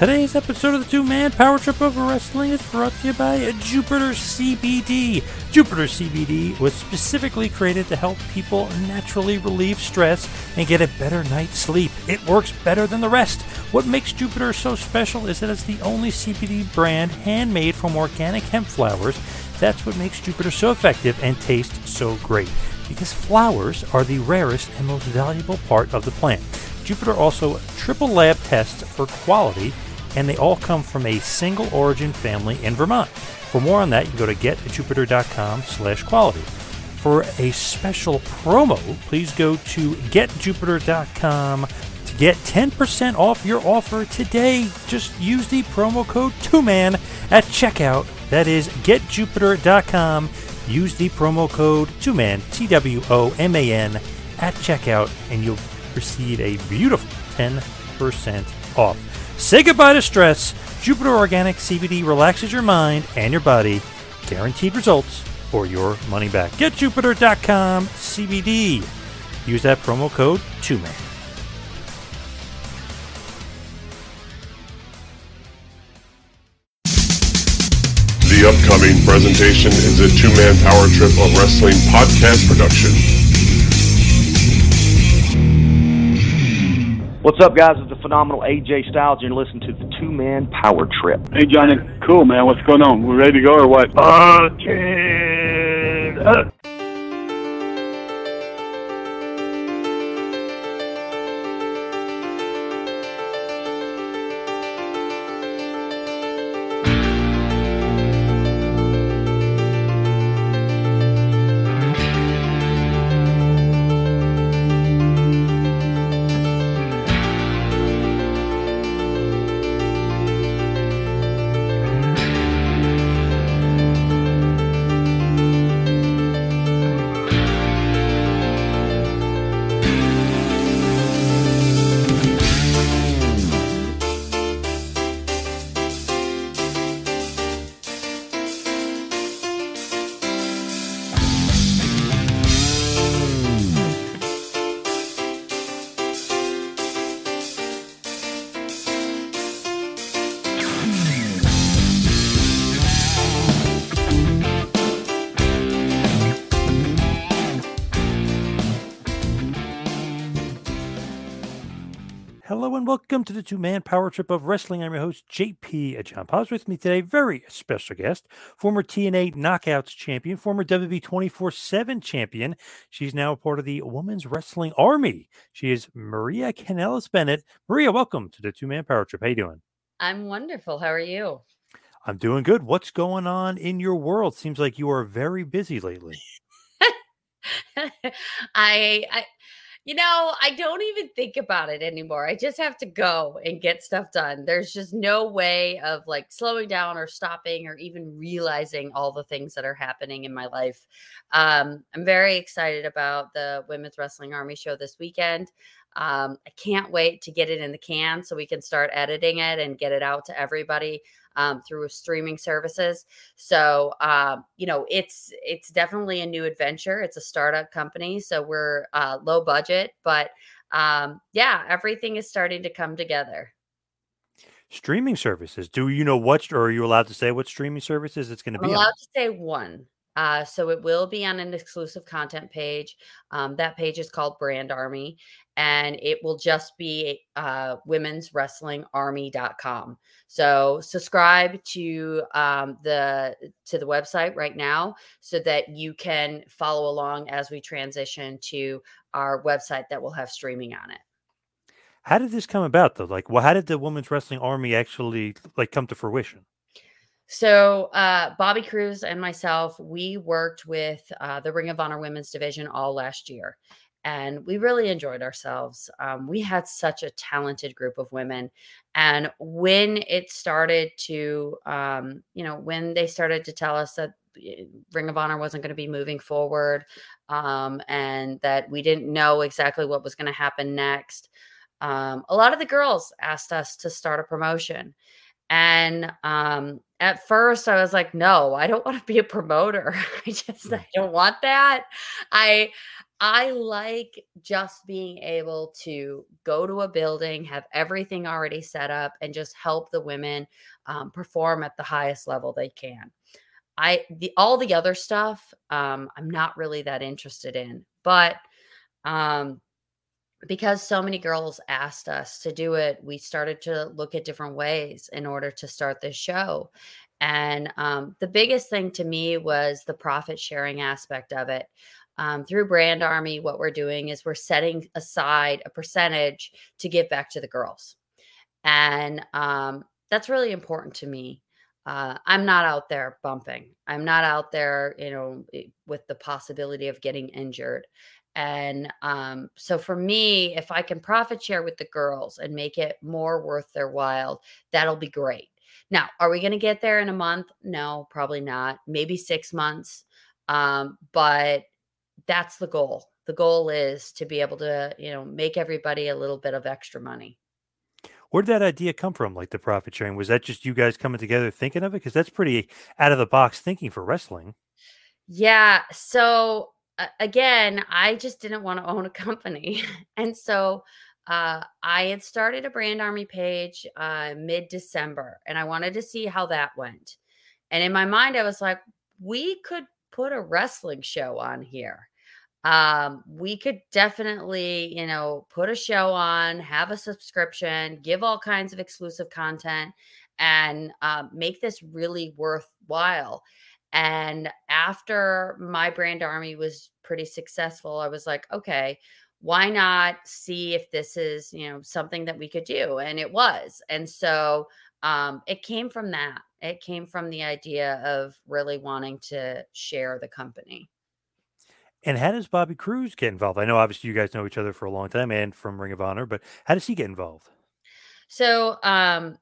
Today's episode of the Two Man Power Trip of Wrestling is brought to you by Jupiter CBD. Jupiter CBD was specifically created to help people naturally relieve stress and get a better night's sleep. It works better than the rest. What makes Jupiter so special is that it's the only CBD brand handmade from organic hemp flowers. That's what makes Jupiter so effective and taste so great. Because flowers are the rarest and most valuable part of the plant. Jupiter also triple lab tests for quality and they all come from a single origin family in Vermont. For more on that, you go to getjupiter.com slash quality. For a special promo, please go to getjupiter.com to get 10% off your offer today. Just use the promo code 2MAN at checkout. That is getjupiter.com. Use the promo code 2MAN, T W O M A N, at checkout, and you'll receive a beautiful 10% off. Say goodbye to stress. Jupiter Organic CBD relaxes your mind and your body. Guaranteed results or your money back. GetJupiter.com CBD. Use that promo code 2MAN. The upcoming presentation is a two-man power trip of wrestling podcast production. What's up, guys? It's the phenomenal AJ Styles. You're listening to the Two Man Power Trip. Hey Johnny, cool man. What's going on? We ready to go or what? Uh, welcome to the two man power trip of wrestling. I'm your host, JP John Paz. With me today, very special guest, former TNA Knockouts champion, former WB 24 7 champion. She's now a part of the Women's Wrestling Army. She is Maria Kanellis Bennett. Maria, welcome to the two man power trip. How you doing? I'm wonderful. How are you? I'm doing good. What's going on in your world? Seems like you are very busy lately. I, I, you know, I don't even think about it anymore. I just have to go and get stuff done. There's just no way of like slowing down or stopping or even realizing all the things that are happening in my life. Um, I'm very excited about the Women's Wrestling Army show this weekend. Um, I can't wait to get it in the can so we can start editing it and get it out to everybody um, through streaming services. So um, you know, it's it's definitely a new adventure. It's a startup company, so we're uh, low budget, but um, yeah, everything is starting to come together. Streaming services. Do you know what, or are you allowed to say what streaming services it's going to be? I'm allowed On? to say one. Uh, so it will be on an exclusive content page. Um, that page is called Brand Army, and it will just be uh, women's wrestling army.com. So subscribe to um, the to the website right now so that you can follow along as we transition to our website that will have streaming on it. How did this come about, though? Like, well, how did the Women's Wrestling Army actually like come to fruition? So, uh, Bobby Cruz and myself, we worked with uh, the Ring of Honor Women's Division all last year, and we really enjoyed ourselves. Um, we had such a talented group of women, and when it started to, um, you know, when they started to tell us that eh, Ring of Honor wasn't going to be moving forward, um, and that we didn't know exactly what was going to happen next, um, a lot of the girls asked us to start a promotion. And um, at first, I was like, no, I don't want to be a promoter. I just, I don't want that. I, I like just being able to go to a building, have everything already set up, and just help the women um, perform at the highest level they can. I the all the other stuff um, I'm not really that interested in, but um, because so many girls asked us to do it, we started to look at different ways in order to start this show. And um, the biggest thing to me was the profit sharing aspect of it. Um, through Brand Army, what we're doing is we're setting aside a percentage to give back to the girls. And um, that's really important to me. Uh, I'm not out there bumping. I'm not out there, you know, with the possibility of getting injured. And um, so for me, if I can profit share with the girls and make it more worth their while, that'll be great. Now, are we going to get there in a month? No, probably not. Maybe six months. Um, but that's the goal. The goal is to be able to, you know, make everybody a little bit of extra money. Where did that idea come from? Like the profit sharing? Was that just you guys coming together thinking of it? Because that's pretty out of the box thinking for wrestling. Yeah. So again, I just didn't want to own a company. and so uh, I had started a brand army page uh, mid December and I wanted to see how that went. And in my mind, I was like, we could put a wrestling show on here. Um, we could definitely, you know, put a show on, have a subscription, give all kinds of exclusive content, and um, make this really worthwhile. And after my brand army was pretty successful, I was like, okay, why not see if this is, you know, something that we could do? And it was. And so um, it came from that. It came from the idea of really wanting to share the company. And how does Bobby Cruz get involved? I know obviously you guys know each other for a long time and from Ring of Honor, but how does he get involved? So, um,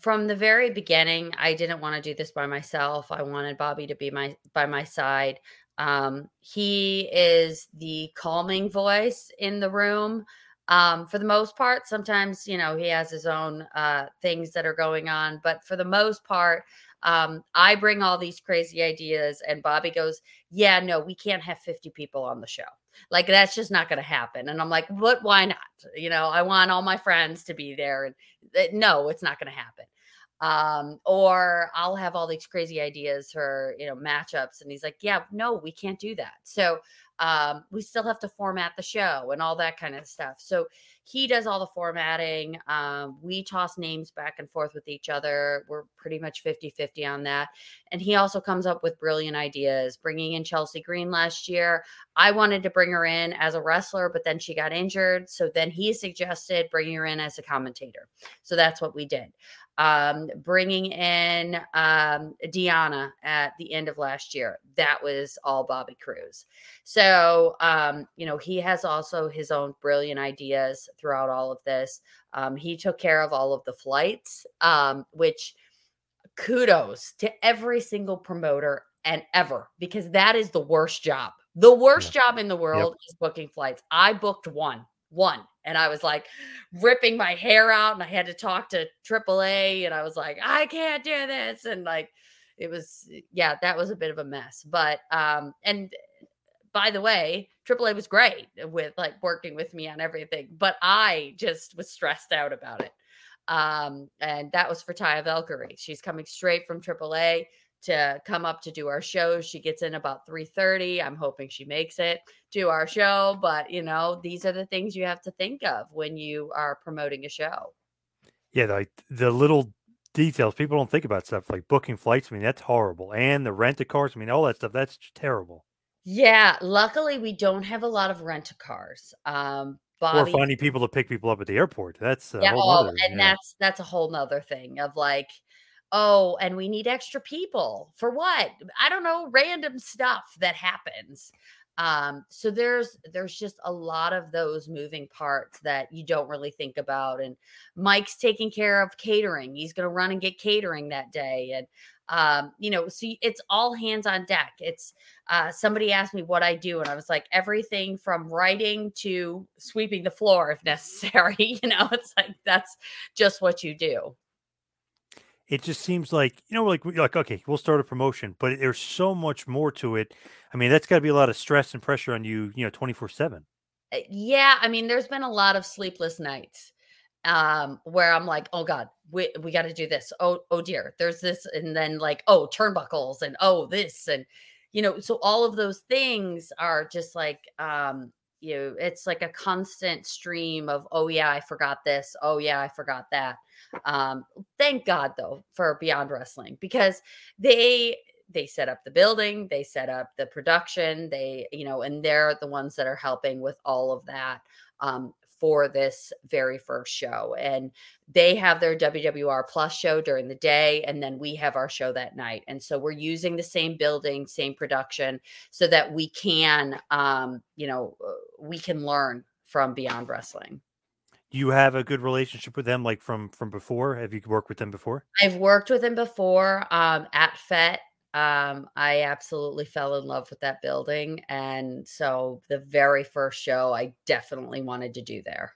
from the very beginning, I didn't want to do this by myself. I wanted Bobby to be my by my side. Um, he is the calming voice in the room. Um, for the most part, sometimes you know he has his own uh, things that are going on, but for the most part, um, I bring all these crazy ideas, and Bobby goes, Yeah, no, we can't have 50 people on the show. Like, that's just not going to happen. And I'm like, What? Why not? You know, I want all my friends to be there. And uh, no, it's not going to happen. Um, or I'll have all these crazy ideas for, you know, matchups. And he's like, Yeah, no, we can't do that. So um, we still have to format the show and all that kind of stuff. So he does all the formatting. Um, we toss names back and forth with each other. We're pretty much 50 50 on that. And he also comes up with brilliant ideas, bringing in Chelsea Green last year. I wanted to bring her in as a wrestler, but then she got injured. So then he suggested bringing her in as a commentator. So that's what we did um, bringing in um, Deanna at the end of last year. That was all Bobby Cruz. So, um, you know, he has also his own brilliant ideas throughout all of this. Um, he took care of all of the flights, um, which kudos to every single promoter and ever, because that is the worst job. The worst yeah. job in the world yep. is booking flights. I booked one one. And I was like ripping my hair out and I had to talk to AAA and I was like, I can't do this. And like, it was, yeah, that was a bit of a mess. But, um, and by the way, AAA was great with like working with me on everything, but I just was stressed out about it. Um, and that was for Taya Valkyrie. She's coming straight from AAA to come up to do our show. She gets in about 3:30. I'm hoping she makes it to our show, but you know, these are the things you have to think of when you are promoting a show. Yeah, like the little details people don't think about stuff like booking flights. I mean, that's horrible. And the rent a cars, I mean, all that stuff, that's terrible. Yeah, luckily we don't have a lot of rent a cars. Um Bobby, or finding people to pick people up at the airport. That's yeah, oh, other, and yeah. that's that's a whole nother thing of like oh, and we need extra people for what? I don't know, random stuff that happens. Um, so there's there's just a lot of those moving parts that you don't really think about. And Mike's taking care of catering. He's gonna run and get catering that day. And um, you know, so it's all hands on deck. It's uh, somebody asked me what I do, and I was like, everything from writing to sweeping the floor if necessary. you know, it's like that's just what you do. It just seems like you know, like we- like okay, we'll start a promotion, but there's so much more to it. I mean, that's got to be a lot of stress and pressure on you, you know, twenty four seven. Uh, Yeah, I mean, there's been a lot of sleepless nights um where I'm like, oh God, we we got to do this. Oh, oh dear, there's this, and then like, oh, turnbuckles, and oh, this, and you know, so all of those things are just like um, you it's like a constant stream of, oh yeah, I forgot this, oh yeah, I forgot that. Um, thank God though for Beyond Wrestling because they they set up the building, they set up the production, they, you know, and they're the ones that are helping with all of that um, for this very first show. And they have their WWR Plus show during the day, and then we have our show that night. And so we're using the same building, same production, so that we can, um, you know, uh, we can learn from Beyond Wrestling. You have a good relationship with them, like from from before. Have you worked with them before? I've worked with them before um, at FET. Um, I absolutely fell in love with that building. And so the very first show I definitely wanted to do there.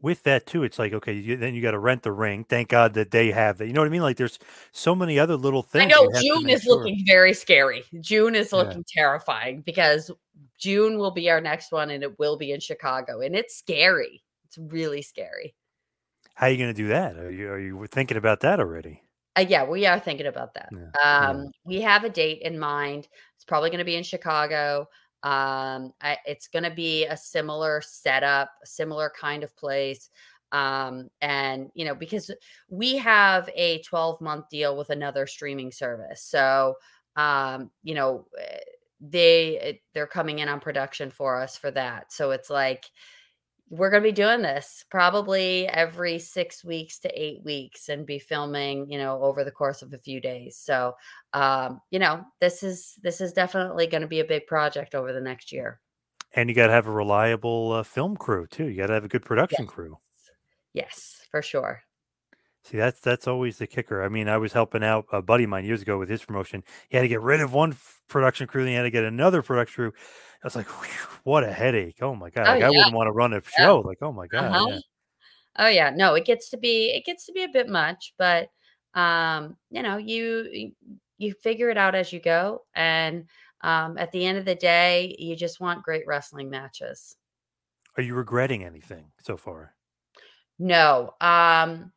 With that too, it's like okay, you, then you got to rent the ring. Thank God that they have that. You know what I mean? Like there's so many other little things. I know you have to June is sure. looking very scary. June is Yeah. looking terrifying because June will be our next one and it will be in Chicago. And it's scary. It's really scary. How are you going to do that? Are you are you thinking about that already? Uh, yeah, we are thinking about that. Yeah, yeah. Um, we have a date in mind. It's probably going to be in Chicago. Um, I, it's going to be a similar setup, a similar kind of place. Um, and you know, because we have a 12 month deal with another streaming service, so um, you know, eh, they eh, they're coming in on production for us for that. So it's like we're going to be doing this probably every six weeks to eight weeks and be filming you know over the course of a few days so um you know this is this is definitely going to be a big project over the next year And you got to have a reliable uh, film crew too. You got to have a good production crew. yes for sure See, that's that's always the kicker. I mean, I was helping out a buddy of mine years ago with his promotion. He had to get rid of one f- production crew, then he had to get another production crew. I was like, "Whew, what a headache! Oh my god! Oh, Like I wouldn't want to run a show. Like, oh my god! Uh-huh. yeah. oh yeah no it gets to be it gets to be a bit much but um you know you you figure it out as you go and um at the end of the day you just want great wrestling matches Are you regretting anything so far? No. Um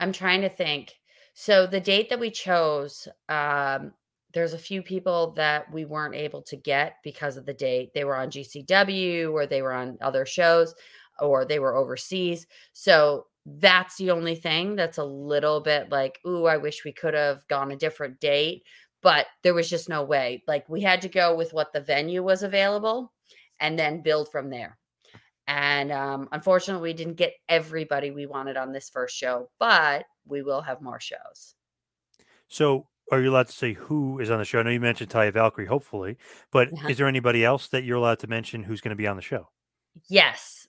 I'm trying to think. So the date that we chose, um there's a few people that we weren't able to get because of the date. They were on GCW or they were on other shows or they were overseas. So that's the only thing that's a little bit like, ooh, I wish we could have gone a different date, but there was just no way. Like we had to go with what the venue was available and then build from there. And um, unfortunately, we didn't get everybody we wanted on this first show, but we will have more shows. So, are you allowed to say who is on the show? I know you mentioned Taya Valkyrie, hopefully, but Uh-huh. is there anybody else that you're allowed to mention who's going to be on the show? Yes,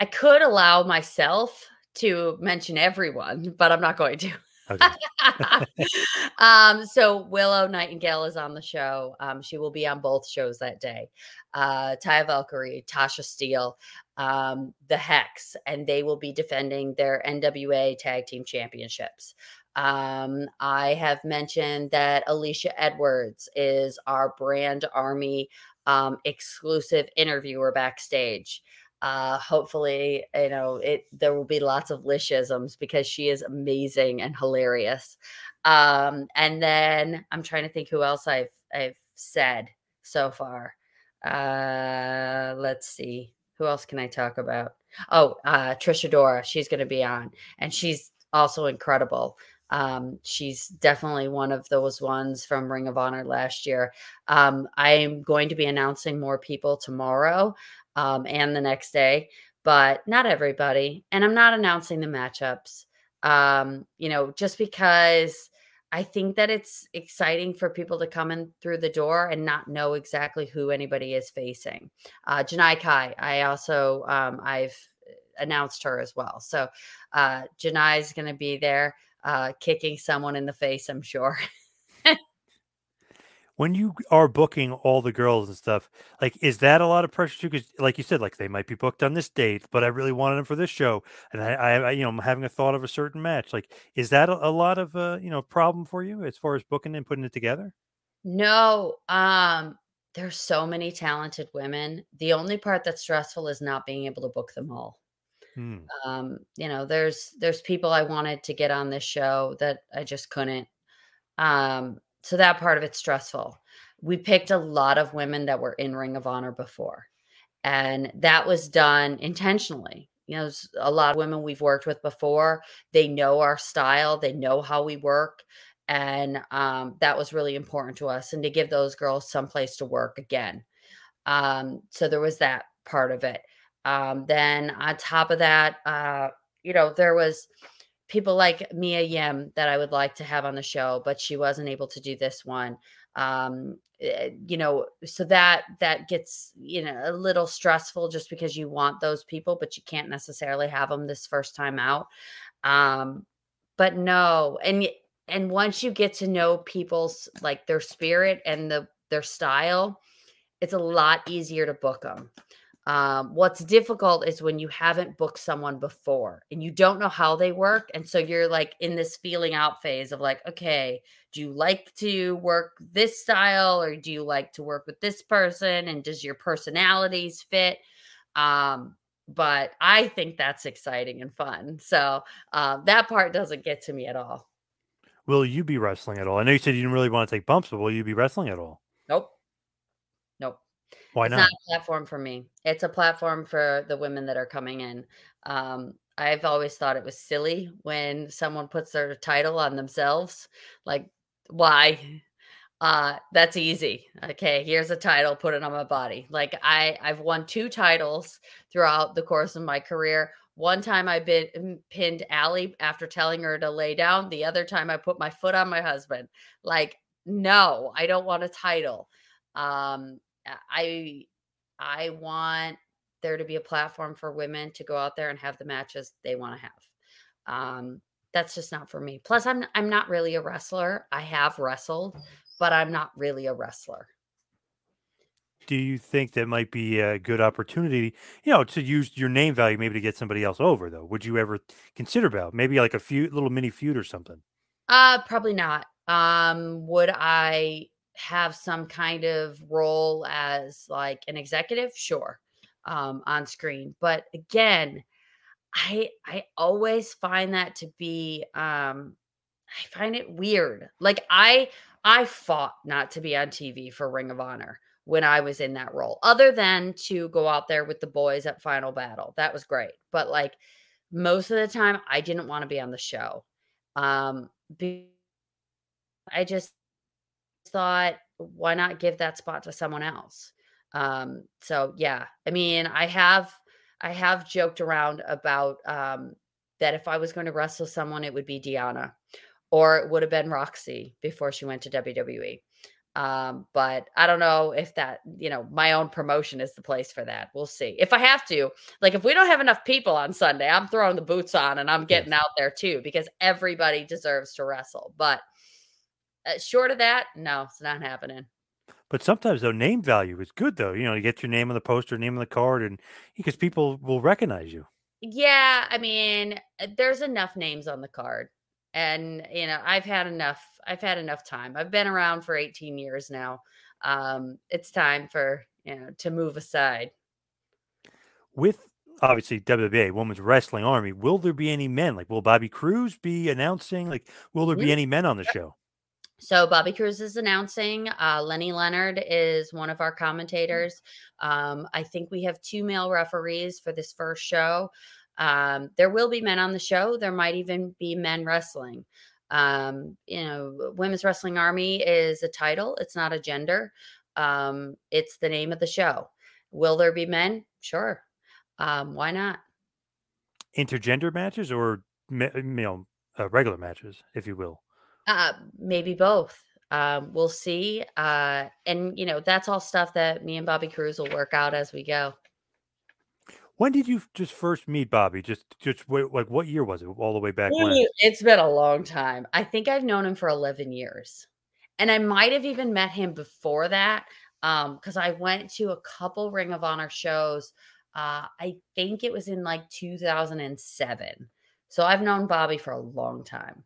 I could allow myself to mention everyone, but I'm not going to. Okay. um, so Willow Nightingale is on the show. Um, she will be on both shows that day. Uh, Taya Valkyrie, Tasha Steele, um, the Hex, and they will be defending their NWA Tag Team Championships. Um, I have mentioned that Alicia Edwards is our brand army um, exclusive interviewer backstage. Uh hopefully you know it there will be lots of lishisms because she is amazing and hilarious. Um and then i'm trying to think who else i've i've said so far. Uh let's see. Who else can i talk about? Oh uh Trish Adora she's going to be on and she's also incredible um she's definitely one of those ones from ring of honor last year um i'm going to be announcing more people tomorrow um, and the next day, but not everybody. And I'm not announcing the matchups, um, you know, just because I think that it's exciting for people to come in through the door and not know exactly who anybody is facing. Uh, Janai Kai, I also, um, I've announced her as well. So uh, Janai is going to be there uh, kicking someone in the face, I'm sure. when you are booking all the girls and stuff, like is that a lot of pressure too? Because like you said, like they might be booked on this date, but I really wanted them for this show, and I, I, I you know, I'm having a thought of a certain match. Like, is that a, a lot of uh, you know, problem for you as far as booking and putting it together? No, um, there's so many talented women. The only part that's stressful is not being able to book them all. Hmm. Um, you know, there's there's people I wanted to get on this show that I just couldn't. Um, so that part of it's stressful. We picked a lot of women that were in Ring of Honor before, and that was done intentionally. You know, a lot of women we've worked with before. They know our style, they know how we work, and um, that was really important to us. And to give those girls some place to work again. Um, so there was that part of it. Um, then on top of that, uh, you know, there was people like Mia Yim that I would like to have on the show, but she wasn't able to do this one. Um, eh, you know, so that that gets you know a little stressful just because you want those people, but you can't necessarily have them this first time out. Um, but no, and and once you get to know people's like their spirit and the their style, it's a lot easier to book them. Um, what's difficult is when you haven't booked someone before and you don't know how they work. And so you're like in this feeling out phase of like, okay, do you like to work this style or do you like to work with this person? And does your personalities fit? Um, but I think that's exciting and fun. So um, that part doesn't get to me at all. Will you be wrestling at all? I know you said you didn't really want to take bumps, but will you be wrestling at all? Nope. Nope. Why not? It's not? a platform for me. It's a platform for the women that are coming in. Um, I've always thought it was silly when someone puts their title on themselves. Like, why? Uh, that's easy. Okay, here's a title, put it on my body. Like I, I've won two titles throughout the course of my career. One time I bit, mm, pinned Allie after telling her to lay down. The other time I put my foot on my husband. Like, no, I don't want a title. Um, I I want there to be a platform for women to go out there and have the matches they want to have. Um, that's just not for me. Plus, I'm I'm not really a wrestler. I have wrestled, but I'm not really a wrestler. Do you think that might be a good opportunity, you know, to use your name value maybe to get somebody else over though? Would you ever consider about maybe like a few little mini feud or something? Uh, probably not. Um, would I have some kind of role as like an executive? Sure. Um, on screen. But again, I I always find that to be um I find it weird. Like I I fought not to be on TV for Ring of Honor when I was in that role, other than to go out there with the boys at Final Battle. That was great. But like most of the time I didn't want to be on the show. Um I just thought why not give that spot to someone else? Um so yeah, I mean, I have I have joked around about um that if I was going to wrestle someone it would be Deanna or it would have been Roxy before she went to WWE. Um but I don't know if that, you know, my own promotion is the place for that. We'll see. If I have to, like if we don't have enough people on Sunday, I'm throwing the boots on and I'm getting out there too because everybody deserves to wrestle. But uh, short of that, no, it's not happening. But sometimes though, name value is good though. You know, you get your name on the poster, name on the card, and because people will recognize you. Yeah, I mean, uh, there's enough names on the card. And you know, I've had enough I've had enough time. I've been around for 18 years now. Um it's time for, you know, to move aside. With obviously WWA Women's Wrestling Army, will there be any men? Like, will Bobby Cruz be announcing? Like, will there be Mhm. any men on the show? So Bobby Cruz is announcing. Uh, Lenny Leonard is one of our commentators. Um, I think we have two male referees for this first show. Um, there will be men on the show. There might even be men wrestling. Um, you know, Women's Wrestling Army is a title. It's not a gender. Um, it's the name of the show. Will there be men? Sure. Um, why not? Intergender matches or you know uh, regular matches, if you will. Uh, maybe both. Um, we'll see. Uh, and you know, that's all stuff that me and Bobby Cruz will work out as we go. When did you just first meet Bobby? Just just wait, like what year was it? All the way back when? It's been a long time. I think I've known him for 11 years. and I might have even met him before that um because I went to a couple Ring of Honor shows. Uh, I think it was in like 2007. So I've known Bobby for a long time.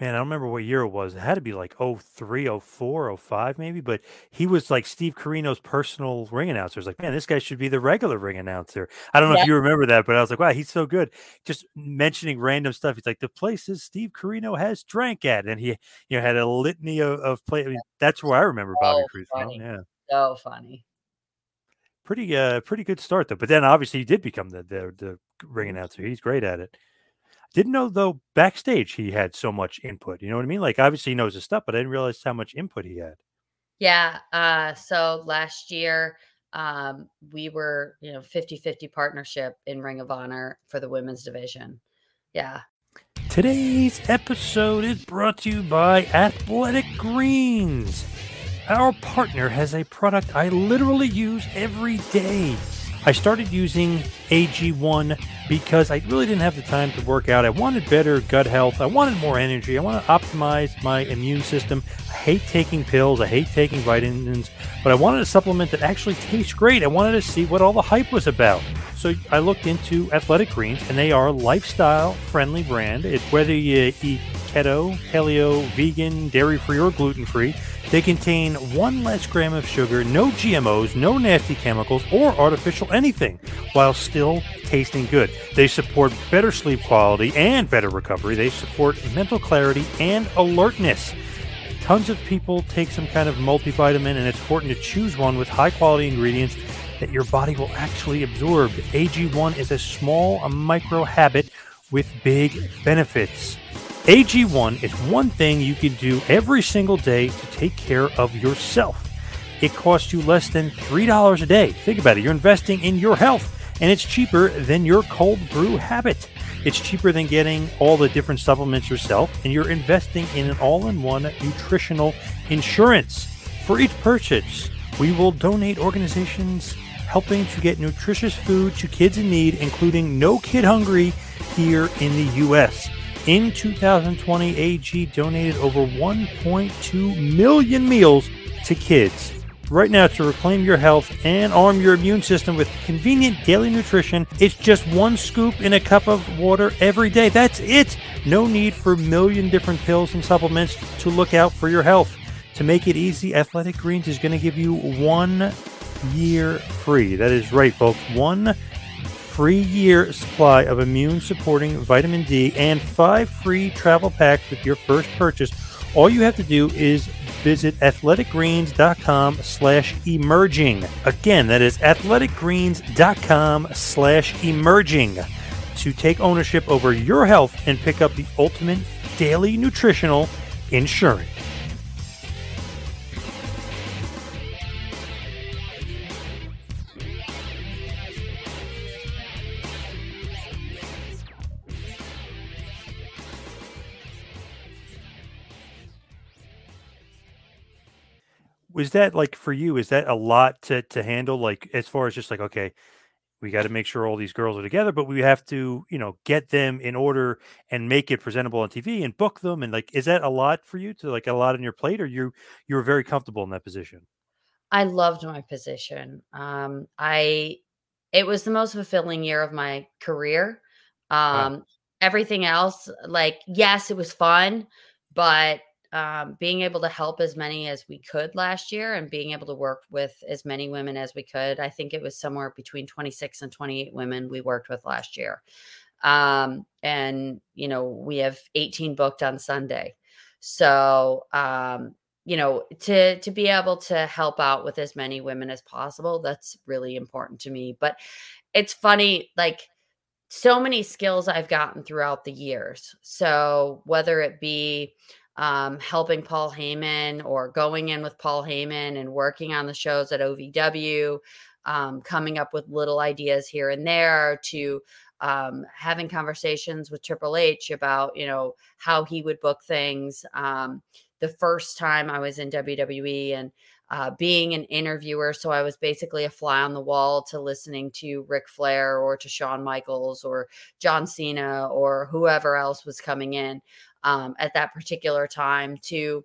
Man, I don't remember what year it was. It had to be like 03, 04, 05 maybe, but he was like Steve Corino's personal ring announcer. It's like, man, this guy should be the regular ring announcer. I don't know Yeah. if you remember that, but I was like, wow, he's so good. Just mentioning random stuff. He's like, the places Steve Corino has drank at. And he, you know, had a litany of, of play. I mean, that's where I remember Bobby So Cruz from. funny. Yeah. So funny. Pretty, uh, pretty good start though. But then obviously he did become the, the, the ring announcer. He's great at it. Didn't know though backstage he had so much input. You know what I mean? Like obviously he knows his stuff, but I didn't realize how much input he had. Yeah. Uh, so last year, um, we were, you know, 50 50 partnership in Ring of Honor for the women's division. Yeah. Today's episode is brought to you by Athletic Greens. Our partner has a product I literally use every day. I started using AG1 because I really didn't have the time to work out. I wanted better gut health. I wanted more energy. I want to optimize my immune system. I hate taking pills. I hate taking vitamins, but I wanted a supplement that actually tastes great. I wanted to see what all the hype was about. So I looked into Athletic Greens, and they are a lifestyle-friendly brand. It, whether you eat keto, paleo, vegan, dairy-free, or gluten-free, they contain one less gram of sugar, no GMOs, no nasty chemicals, or artificial anything, while still tasting good. They support better sleep quality and better recovery. They support mental clarity and alertness. Tons of people take some kind of multivitamin, and it's important to choose one with high quality ingredients that your body will actually absorb. AG1 is a small micro habit with big benefits. AG1 is one thing you can do every single day to take care of yourself. It costs you less than $3 a day. Think about it. You're investing in your health, and it's cheaper than your cold brew habit. It's cheaper than getting all the different supplements yourself, and you're investing in an all in one nutritional insurance. For each purchase, we will donate organizations helping to get nutritious food to kids in need, including No Kid Hungry here in the U.S. In 2020, AG donated over 1.2 million meals to kids. Right now, to reclaim your health and arm your immune system with convenient daily nutrition, it's just one scoop in a cup of water every day. That's it. No need for a million different pills and supplements to look out for your health. To make it easy, Athletic Greens is going to give you one year free. That is right, folks. One free year supply of immune supporting vitamin D and five free travel packs with your first purchase. All you have to do is visit athleticgreens.com slash emerging. Again, that is athleticgreens.com slash emerging to take ownership over your health and pick up the ultimate daily nutritional insurance. Was that like for you is that a lot to to handle like as far as just like okay we got to make sure all these girls are together but we have to you know get them in order and make it presentable on tv and book them and like is that a lot for you to like a lot on your plate or you you were very comfortable in that position I loved my position. Um, I it was the most fulfilling year of my career. Um, everything else, like yes, it was fun, but um, being able to help as many as we could last year and being able to work with as many women as we could, I think it was somewhere between 26 and 28 women we worked with last year. Um, and you know, we have 18 booked on Sunday. So um, you know to to be able to help out with as many women as possible that's really important to me but it's funny like so many skills i've gotten throughout the years so whether it be um, helping paul heyman or going in with paul heyman and working on the shows at ovw um, coming up with little ideas here and there to um, having conversations with triple h about you know how he would book things um, the first time I was in WWE and uh, being an interviewer. So I was basically a fly on the wall to listening to Ric Flair or to Shawn Michaels or John Cena or whoever else was coming in um, at that particular time to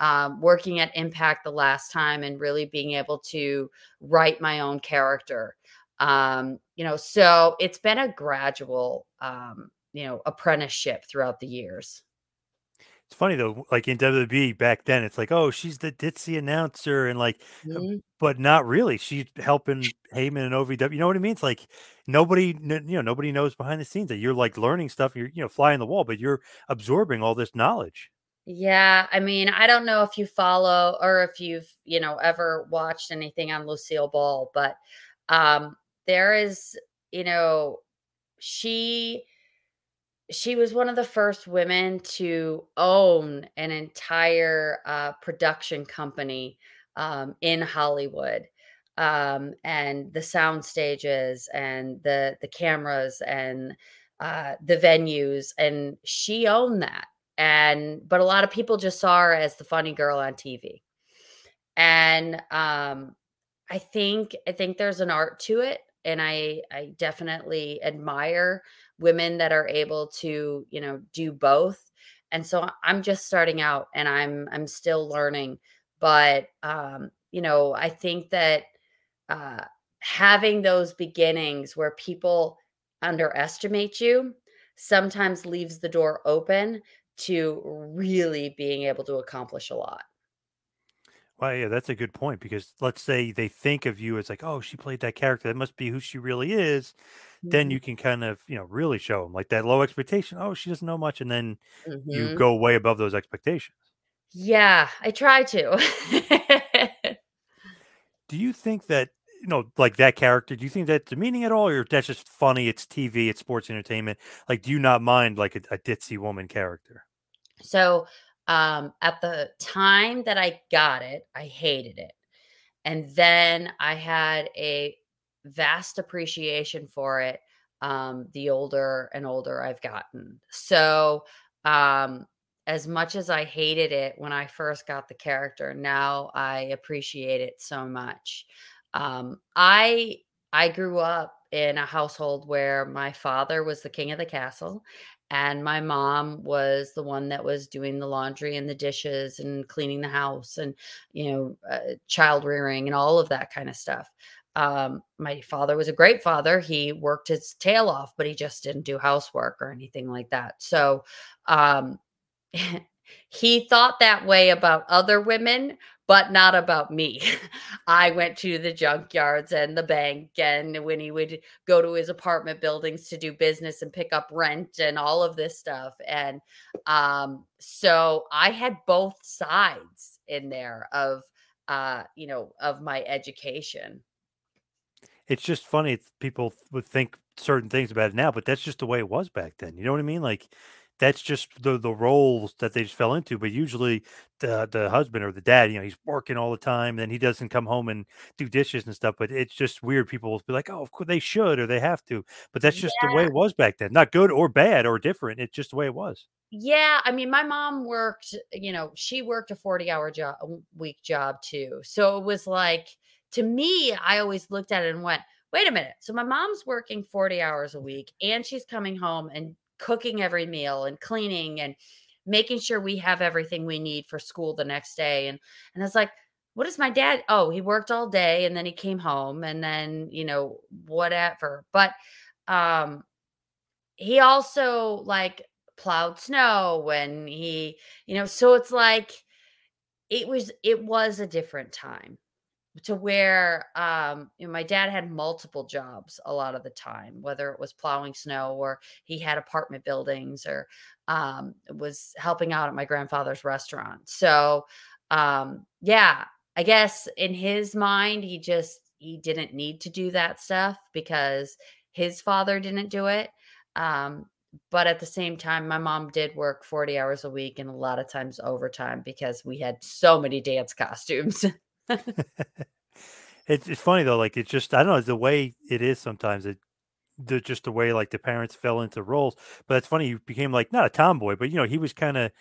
um, working at Impact the last time and really being able to write my own character. Um, you know, so it's been a gradual, um, you know, apprenticeship throughout the years. It's funny though, like in WWE back then, it's like, oh, she's the ditzy announcer, and like, uh, Mhm. but not really. She's helping Heyman and OVW. You know what I mean? It's like nobody, you know, nobody knows behind the scenes that you're like learning stuff. You're, you know, flying the wall, but you're absorbing all this knowledge. Yeah, I mean, I don't know if you follow or if you've, you know, ever watched anything on Lucille Ball, but um there is, you know, she she was one of the first women to own an entire uh, production company um, in Hollywood, um, and the sound stages and the the cameras and uh, the venues, and she owned that. And but a lot of people just saw her as the funny girl on TV, and um, I think I think there's an art to it, and I I definitely admire women that are able to you know do both and so i'm just starting out and i'm i'm still learning but um you know i think that uh having those beginnings where people underestimate you sometimes leaves the door open to really being able to accomplish a lot Well, yeah, that's a good point because let's say they think of you as like, oh, she played that character. That must be who she really is. Then Mhm, you can kind of, you know, really show them like that low expectation. Oh, she doesn't know much, and then you mhm. go way above those expectations. yeah i try to Do you think that, you know, like that character, do you think that's demeaning at all, or that's just funny? It's TV, it's sports entertainment. Like, do you not mind like a, a ditzy woman character? So, um, at the time that I got it, I hated it. And then I had a vast appreciation for it um, the older and older I've gotten. So, um, as much as I hated it when I first got the character, now I appreciate it so much. Um, I I grew up in a household where my father was the king of the castle and my mom was the one that was doing the laundry and the dishes and cleaning the house and you know uh, child rearing and all of that kind of stuff. Um, my father was a great father. He worked his tail off but he just didn't do housework or anything like that. So um, he thought that way about other women, but not about me. I went to the junkyards and the bank, and when he would go to his apartment buildings to do business and pick up rent and all of this stuff. And um, so I had both sides in there of uh, you know, of my education. It's just funny. People would think certain things about it now, but that's just the way it was back then. You know what I mean? Like, that's just the the roles that they just fell into. But usually, the the husband or the dad, you know, he's working all the time, then he doesn't come home and do dishes and stuff. But it's just weird. People will be like, "Oh, of course they should or they have to," but that's just the way it was back then. Not good or bad or different. It's just the way it was. Yeah, I mean, my mom worked, you know, she worked a 40-hour job a week job too. So it was like to me, I always looked at it and went, "Wait a minute. So my mom's working 40 hours a week and she's coming home and cooking every meal and cleaning and making sure we have everything we need for school the next day." And and I was like, "What is my dad? Oh, he worked all day and then he came home and then, you know, whatever." But um he also, like, plowed snow when he you know, so it's like it was it was a different time to where, um, you know, my dad had multiple jobs a lot of the time, whether it was plowing snow or he had apartment buildings or, um, was helping out at my grandfather's restaurant. So, um, yeah, I guess in his mind, he just he didn't need to do that stuff because his father didn't do it. Um, but at the same time, my mom did work 40 hours a week and a lot of times overtime because we had so many dance costumes. It's it's funny though. Like it's just I don't know. It's the way it is sometimes. It the just the way like the parents fell into roles. But it's funny you became like not a tomboy, but you know he was kind of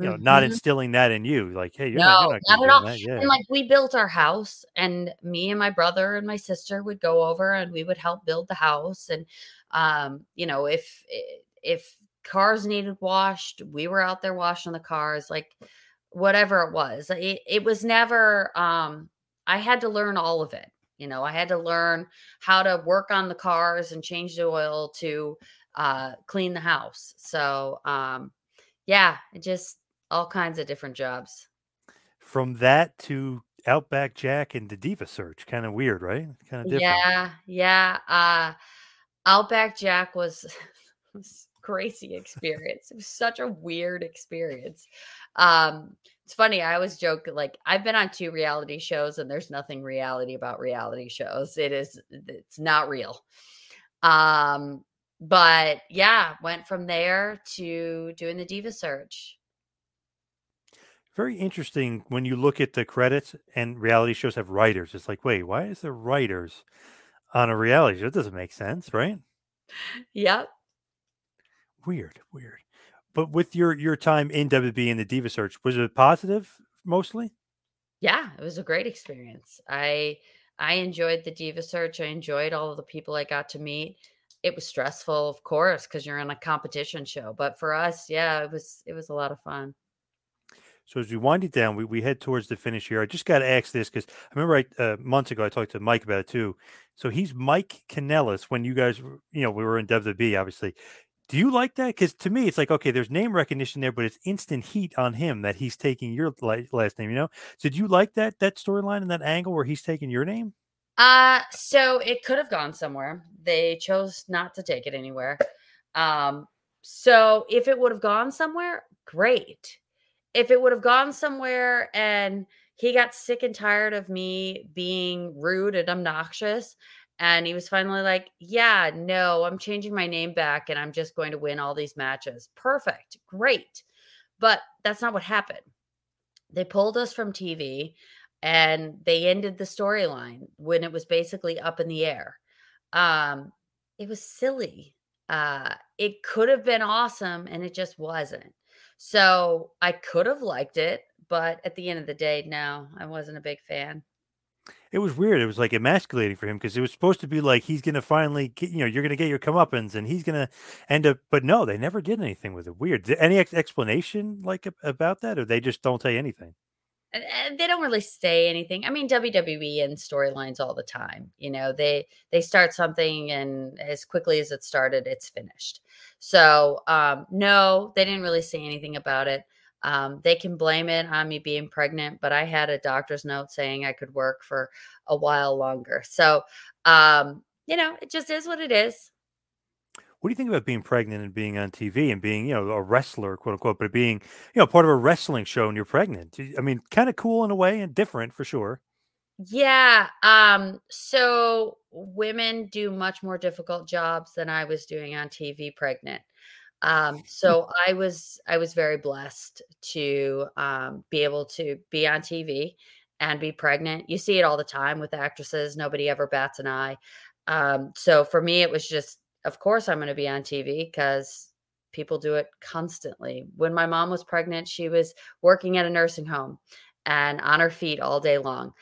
you know not Mhm. instilling that in you. Like hey, you're not you're No, not not at all. that. Yeah. And, like, we built our house, and me and my brother and my sister would go over, and we would help build the house, and, um, you know, if if cars needed washed, we were out there washing the cars, like, whatever it was. It, it was never, um, I had to learn all of it. You know, I had to learn how to work on the cars and change the oil to uh, clean the house. So, um, yeah, just all kinds of different jobs. From that to Outback Jack and the Diva Search, kind of weird, right? Kind of different. Yeah, yeah. Uh, Outback Jack was, was crazy experience. it was such a weird experience. Um, it's funny. I always joke like I've been on two reality shows, and there's nothing reality about reality shows. It is, it's not real. Um, but yeah, went from there to doing the diva search. Very interesting when you look at the credits and reality shows have writers. It's like, wait, why is there writers on a reality show? It doesn't make sense, right? Yep. Weird, weird. But with your your time in WB and the Diva Search, was it positive mostly? Yeah, it was a great experience. I I enjoyed the Diva Search. I enjoyed all of the people I got to meet. It was stressful, of course, because you're in a competition show. But for us, yeah, it was it was a lot of fun. So as we wind it down, we, we head towards the finish here. I just got to ask this because I remember I, uh, months ago I talked to Mike about it too. So he's Mike Kanellis when you guys, you know, we were in WWE, obviously. Do you like that? Because to me, it's like okay, there's name recognition there, but it's instant heat on him that he's taking your last name. You know, so do you like that that storyline and that angle where he's taking your name? Uh so it could have gone somewhere. They chose not to take it anywhere. Um, so if it would have gone somewhere, great. If it would have gone somewhere and he got sick and tired of me being rude and obnoxious and he was finally like, Yeah, no, I'm changing my name back and I'm just going to win all these matches. Perfect. Great. But that's not what happened. They pulled us from TV and they ended the storyline when it was basically up in the air. Um, it was silly. Uh, it could have been awesome and it just wasn't. So I could have liked it, but at the end of the day, no, I wasn't a big fan. It was weird. It was like emasculating for him because it was supposed to be like he's gonna finally get, you know, you're gonna get your comeuppance and he's gonna end up. But no, they never did anything with it. Weird. Any ex- explanation like about that, or they just don't say anything? they don't really say anything. I mean, WWE and storylines all the time. You know, they they start something and as quickly as it started, it's finished. So um, no, they didn't really say anything about it. Um, they can blame it on me being pregnant, but I had a doctor's note saying I could work for a while longer. So, um, you know, it just is what it is. What do you think about being pregnant and being on TV and being, you know, a wrestler, quote unquote, but being, you know, part of a wrestling show and you're pregnant? I mean, kind of cool in a way and different for sure. Yeah. Um, so women do much more difficult jobs than I was doing on TV pregnant. Um, so I was I was very blessed to um, be able to be on TV and be pregnant. You see it all the time with actresses. Nobody ever bats an eye. Um, so for me, it was just, of course, I'm going to be on TV because people do it constantly. When my mom was pregnant, she was working at a nursing home and on her feet all day long.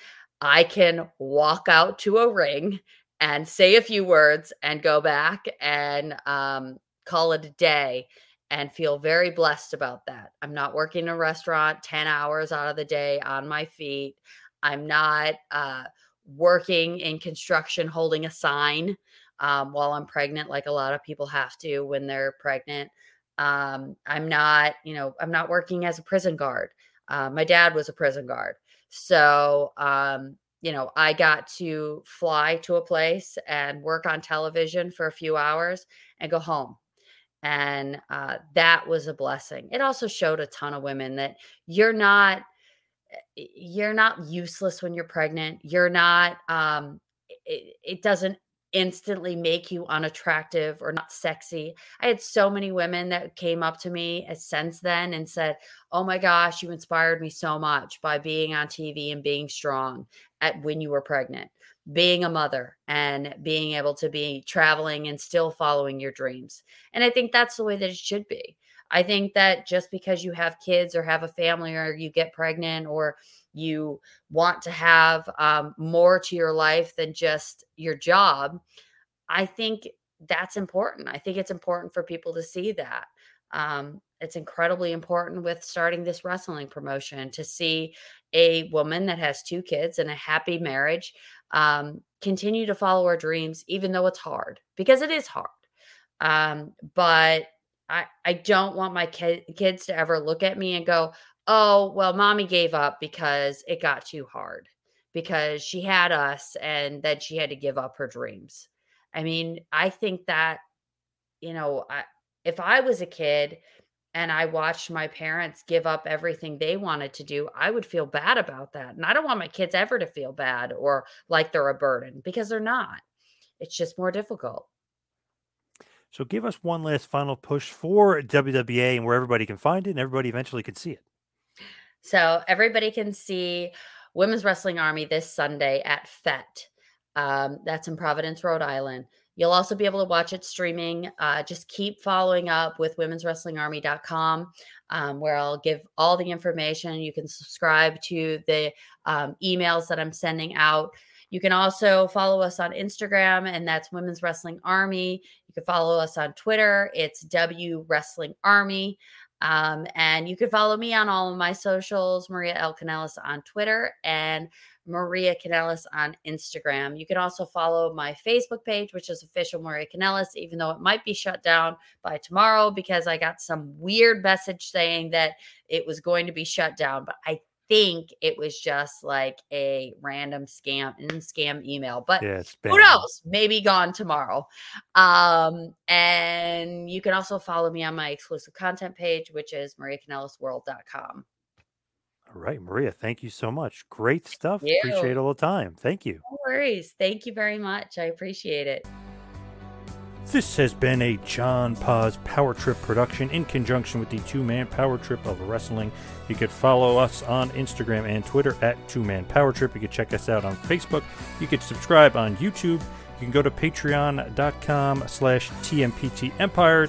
I can walk out to a ring and say a few words and go back and um, call it a day and feel very blessed about that. I'm not working in a restaurant 10 hours out of the day on my feet. I'm not uh, working in construction holding a sign um, while I'm pregnant, like a lot of people have to when they're pregnant. Um, I'm not, you know, I'm not working as a prison guard. Uh, my dad was a prison guard. So, um, you know, I got to fly to a place and work on television for a few hours and go home and uh, that was a blessing it also showed a ton of women that you're not eh, you're not useless when you're pregnant you're not um it, it doesn't instantly make you unattractive or not sexy. I had so many women that came up to me since then and said, "Oh my gosh, you inspired me so much by being on TV and being strong at when you were pregnant." Being a mother and being able to be traveling and still following your dreams. And I think that's the way that it should be. I think that just because you have kids or have a family or you get pregnant or you want to have um, more to your life than just your job, I think that's important. I think it's important for people to see that. Um, it's incredibly important with starting this wrestling promotion to see a woman that has two kids and a happy marriage um, continue to follow our dreams, even though it's hard, because it is hard. Um, but I, I don't want my ki- kids to ever look at me and go, oh, well, mommy gave up because it got too hard, because she had us and then she had to give up her dreams. I mean, I think that, you know, I, if I was a kid and I watched my parents give up everything they wanted to do, I would feel bad about that. And I don't want my kids ever to feel bad or like they're a burden because they're not. It's just more difficult. So give us one last final push for WWA and where everybody can find it and everybody eventually can see it. So everybody can see Women's Wrestling Army this Sunday at Fete. Um, that's in Providence, Rhode Island. You'll also be able to watch it streaming. Uh, just keep following up with womenswrestlingarmy.com, um, where I'll give all the information. You can subscribe to the um, emails that I'm sending out. You can also follow us on Instagram, and that's Women's Wrestling Army. You can follow us on Twitter. It's W Wrestling Army. Um, and you can follow me on all of my socials, Maria L. Kanellis on Twitter and Maria Kanellis on Instagram. You can also follow my Facebook page, which is official Maria Kanellis, even though it might be shut down by tomorrow because I got some weird message saying that it was going to be shut down. But I think it was just like a random scam and scam email but Yeah, who knows maybe gone tomorrow um and you can also follow me on my exclusive content page which is mariakanellisworld.com All right, Maria, thank you so much. Great stuff. you. Appreciate all the time. Thank you. no worries thank you very much i appreciate it This has been a John Paz Power Trip production in conjunction with the Two Man Power Trip of Wrestling. You could follow us on Instagram and Twitter at Two Man Power Trip. You could check us out on Facebook. You could subscribe on YouTube. You can go to patreon.com slash TMPT Empire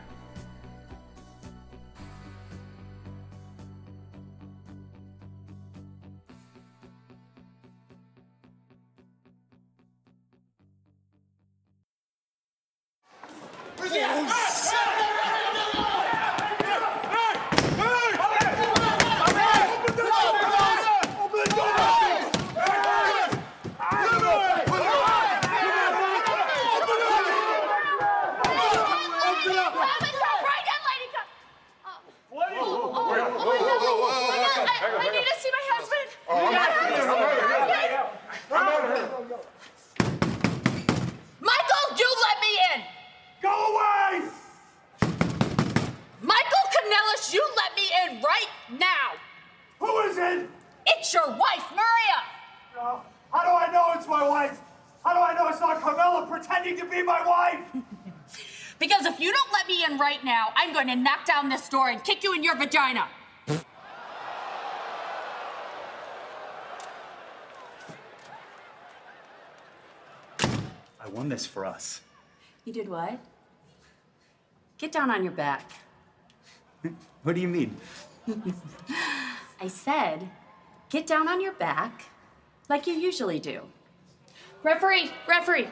It's your wife, Maria. Uh, how do I know it's my wife? How do I know it's not Carmella pretending to be my wife? Because if you don't let me in right now, I'm going to knock down this door and kick you in your vagina. I won this for us. You did what? Get down on your back. What do you mean? I said, get down on your back like you usually do. Referee, referee,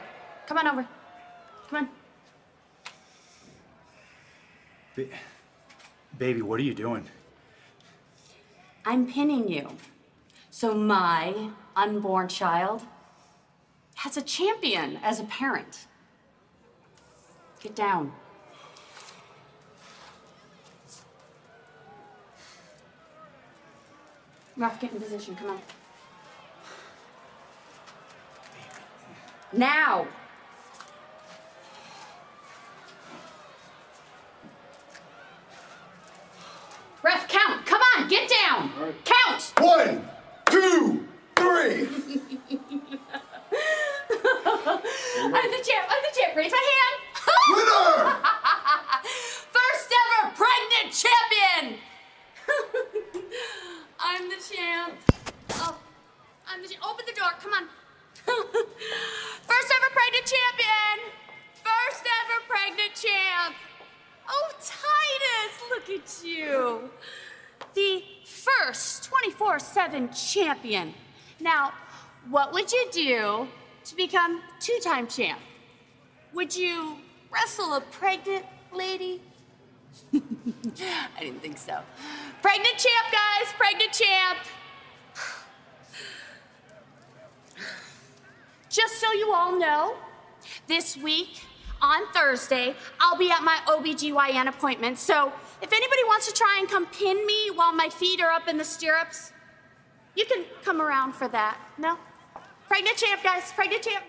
come on over. Come on. Ba- baby, what are you doing? I'm pinning you. So my unborn child has a champion as a parent. Get down. Ref, get in position. Come on. Now. Ref, count. Come on, get down. Count. One, champion. Now, what would you do to become two time champ? Would you wrestle a pregnant lady? I didn't think so. Pregnant champ, guys, pregnant champ. Just so you all know, this week on Thursday, I'll be at my OBGYN appointment. So if anybody wants to try and come pin me while my feet are up in the stirrups, you can come around for that. No? Pregnant champ, guys, pregnant champ.